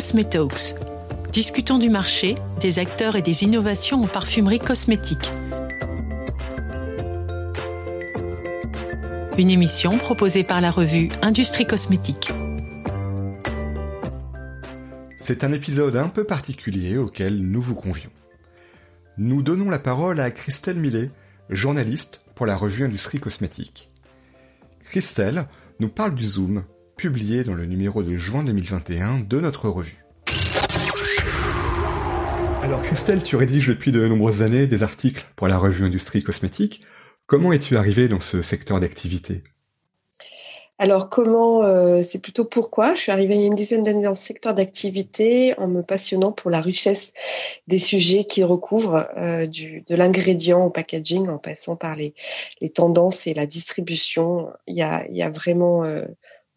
Cosmetalks. Discutons du marché, des acteurs et des innovations en parfumerie cosmétique. Une émission proposée par la revue Industrie Cosmétique. C'est un épisode un peu particulier auquel nous vous convions. Nous donnons la parole à Christelle Millet, journaliste pour la revue Industrie Cosmétique. Christelle nous parle du Zoom, publié dans le numéro de juin 2021 de notre revue. Alors Christelle, tu rédiges depuis de nombreuses années des articles pour la revue Industrie Cosmétique. Comment es-tu arrivée dans ce secteur d'activité? Alors comment, euh, c'est plutôt pourquoi? Je suis arrivée il y a une dizaine d'années dans ce secteur d'activité en me passionnant pour la richesse des sujets qui recouvrent euh, du, de l'ingrédient au packaging en passant par les, les tendances et la distribution. Il y a, il y a vraiment euh,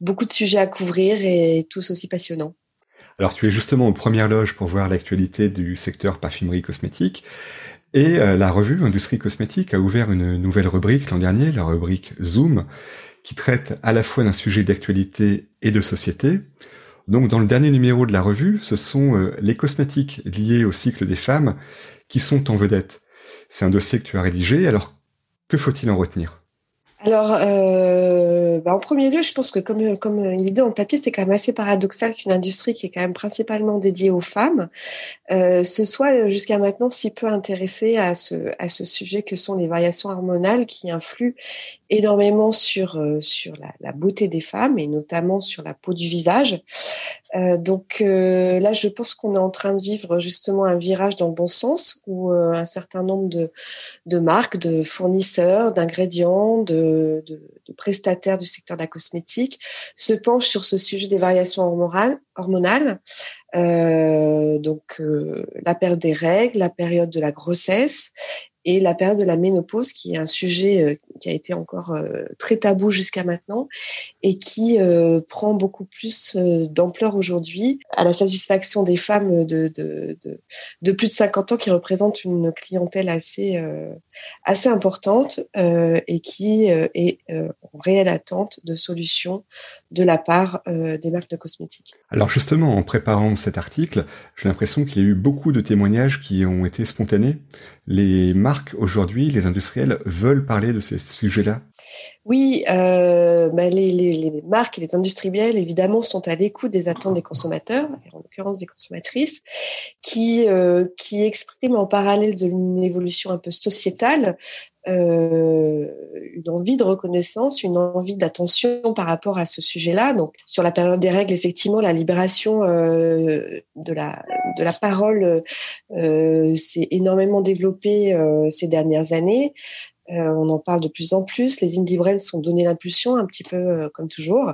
beaucoup de sujets à couvrir et tous aussi passionnants. Alors tu es justement aux premières loges pour voir l'actualité du secteur parfumerie cosmétique. Et la revue Industrie Cosmétique a ouvert une nouvelle rubrique l'an dernier, la rubrique Zoom, qui traite à la fois d'un sujet d'actualité et de société. Donc dans le dernier numéro de la revue, ce sont euh, les cosmétiques liés au cycle des femmes qui sont en vedette. C'est un dossier que tu as rédigé, alors que faut-il en retenir? Alors, euh, bah en premier lieu, je pense que comme, comme l'idée en papier, c'est quand même assez paradoxal qu'une industrie qui est quand même principalement dédiée aux femmes euh, se soit jusqu'à maintenant si peu intéressée à ce, à ce sujet que sont les variations hormonales qui influent énormément sur, euh, sur la, beauté des femmes et notamment sur la peau du visage. Euh, donc euh, là, je pense qu'on est en train de vivre justement un virage dans le bon sens où un certain nombre de, de marques, de fournisseurs, d'ingrédients, de, de, de, prestataires du secteur de la cosmétique se penchent sur ce sujet des variations hormonales. hormonales. donc la période des règles, la période de la grossesse et la période de la ménopause, qui est un sujet euh, qui a été encore euh, très tabou jusqu'à maintenant et qui euh, prend beaucoup plus d'ampleur aujourd'hui à la satisfaction des femmes de, de, de, plus de 50 ans qui représentent une clientèle assez, assez importante et qui est en réelle attente de solutions de la part des marques de cosmétiques. Alors justement, en préparant cet article, j'ai l'impression qu'il y a eu beaucoup de témoignages qui ont été spontanés. Les marques aujourd'hui, les industriels veulent parler de ces sujets-là oui, euh, bah, les, les, marques et les industriels, évidemment, sont à l'écoute des attentes des consommateurs, en l'occurrence des consommatrices, qui, euh, qui expriment en parallèle d'une évolution un peu sociétale euh, une envie de reconnaissance, une envie d'attention par rapport à ce sujet-là. Donc, sur la période des règles, effectivement, la libération de la de la parole euh, s'est énormément développée euh, ces dernières années. Euh, on en parle de plus en plus. Les indie brands sont donné l'impulsion, un petit peu euh, comme toujours.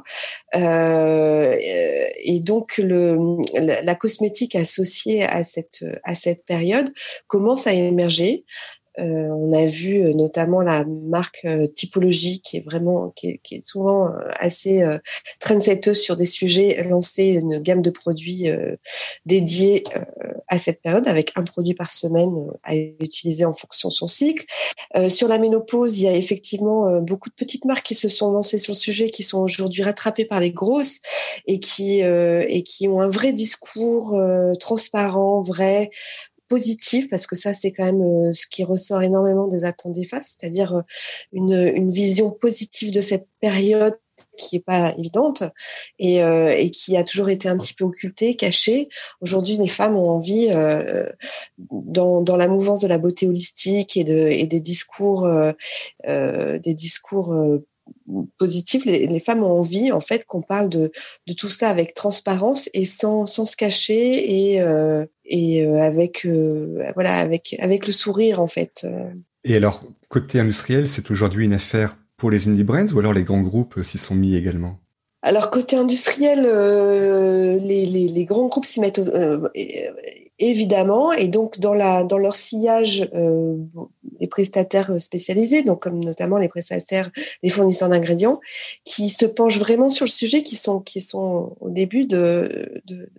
Euh, et donc, le, la, la, cosmétique associée à cette, à cette période commence à émerger. Euh, on a vu euh, notamment la marque euh, Typologie qui est vraiment qui est, souvent assez trendsetteuse sur des sujets lancer une gamme de produits dédiés à cette période avec un produit par semaine à utiliser en fonction de son cycle. sur la ménopause, il y a effectivement beaucoup de petites marques qui se sont lancées sur le sujet, qui sont aujourd'hui rattrapées par les grosses et qui et qui ont un vrai discours transparent, vrai, positif parce que ça c'est quand même euh, ce qui ressort énormément des attentes des femmes, c'est-à-dire euh, une, une vision positive de cette période qui est pas évidente et, euh, et, qui a toujours été un petit peu occultée, cachée. Aujourd'hui, les femmes ont envie, euh, dans, dans, la mouvance de la beauté holistique et, de, et des discours, euh, des discours positif, les, les, femmes ont envie en fait qu'on parle de, de, tout ça avec transparence et sans, sans se cacher et, euh, et euh, avec euh, voilà avec avec le sourire en fait. Et alors côté industriel, c'est aujourd'hui une affaire pour les indie brands ou alors les grands groupes s'y sont mis également? Alors côté industriel, euh, les, les, les, grands groupes s'y mettent euh, évidemment, et donc dans la dans leur sillage, euh, les prestataires spécialisés, donc comme notamment les prestataires, les fournisseurs d'ingrédients, qui se penchent vraiment sur le sujet, qui sont qui sont au début de de,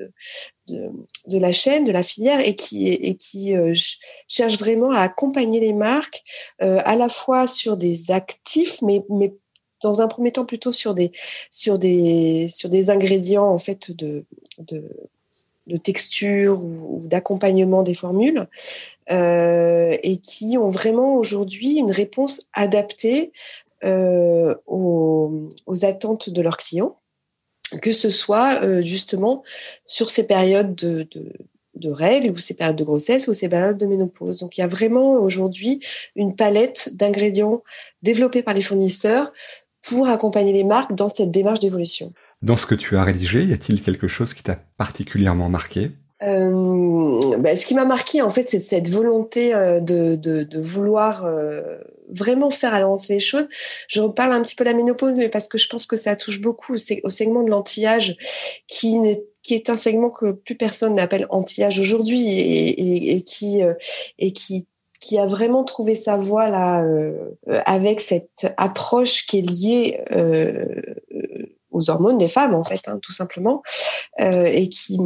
de, de la chaîne, de la filière, et qui et qui euh, cherchent vraiment à accompagner les marques euh, à la fois sur des actifs, mais mais dans un premier temps plutôt sur des sur des sur des ingrédients en fait de de de texture ou, d'accompagnement des formules euh, et qui ont vraiment aujourd'hui une réponse adaptée euh, aux, attentes de leurs clients, que ce soit euh, justement sur ces périodes de, de, de règles ou ces périodes de grossesse ou ces périodes de ménopause. Donc il y a vraiment aujourd'hui une palette d'ingrédients développés par les fournisseurs pour accompagner les marques dans cette démarche d'évolution. Dans ce que tu as rédigé, y a-t-il quelque chose qui t'a particulièrement marqué? Euh, bah, ce qui m'a marqué en fait, c'est cette volonté euh, de, de, de vouloir euh, vraiment faire avancer les choses. Je reparle un petit peu de la ménopause, mais parce que je pense que ça touche beaucoup au, segment de l'anti-âge, qui, qui est un segment que plus personne n'appelle anti-âge aujourd'hui et, et, et, qui euh, et qui qui a vraiment trouvé sa voie là euh, avec cette approche qui est liée euh, aux hormones des femmes en fait, hein, tout simplement, euh, et qui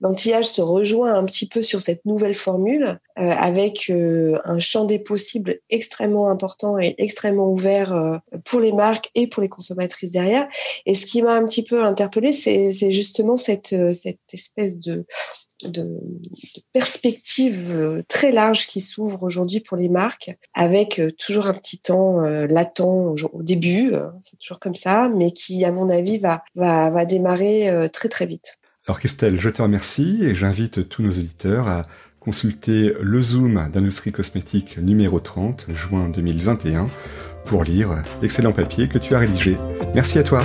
l'anti-âge se rejoint un petit peu sur cette nouvelle formule euh, avec euh, un champ des possibles extrêmement important et extrêmement ouvert euh, pour les marques et pour les consommatrices derrière. Et ce qui m'a un petit peu interpellée, c'est justement cette cette espèce de de, perspectives euh, très larges qui s'ouvrent aujourd'hui pour les marques, avec euh, toujours un petit temps euh, latent au, début, c'est toujours comme ça, mais qui, à mon avis, va, va, va démarrer très très vite. Alors Christelle, je te remercie et j'invite tous nos auditeurs à consulter le Zoom d'Industrie Cosmétique numéro 30, juin 2021, pour lire l'excellent papier que tu as rédigé. Merci à toi.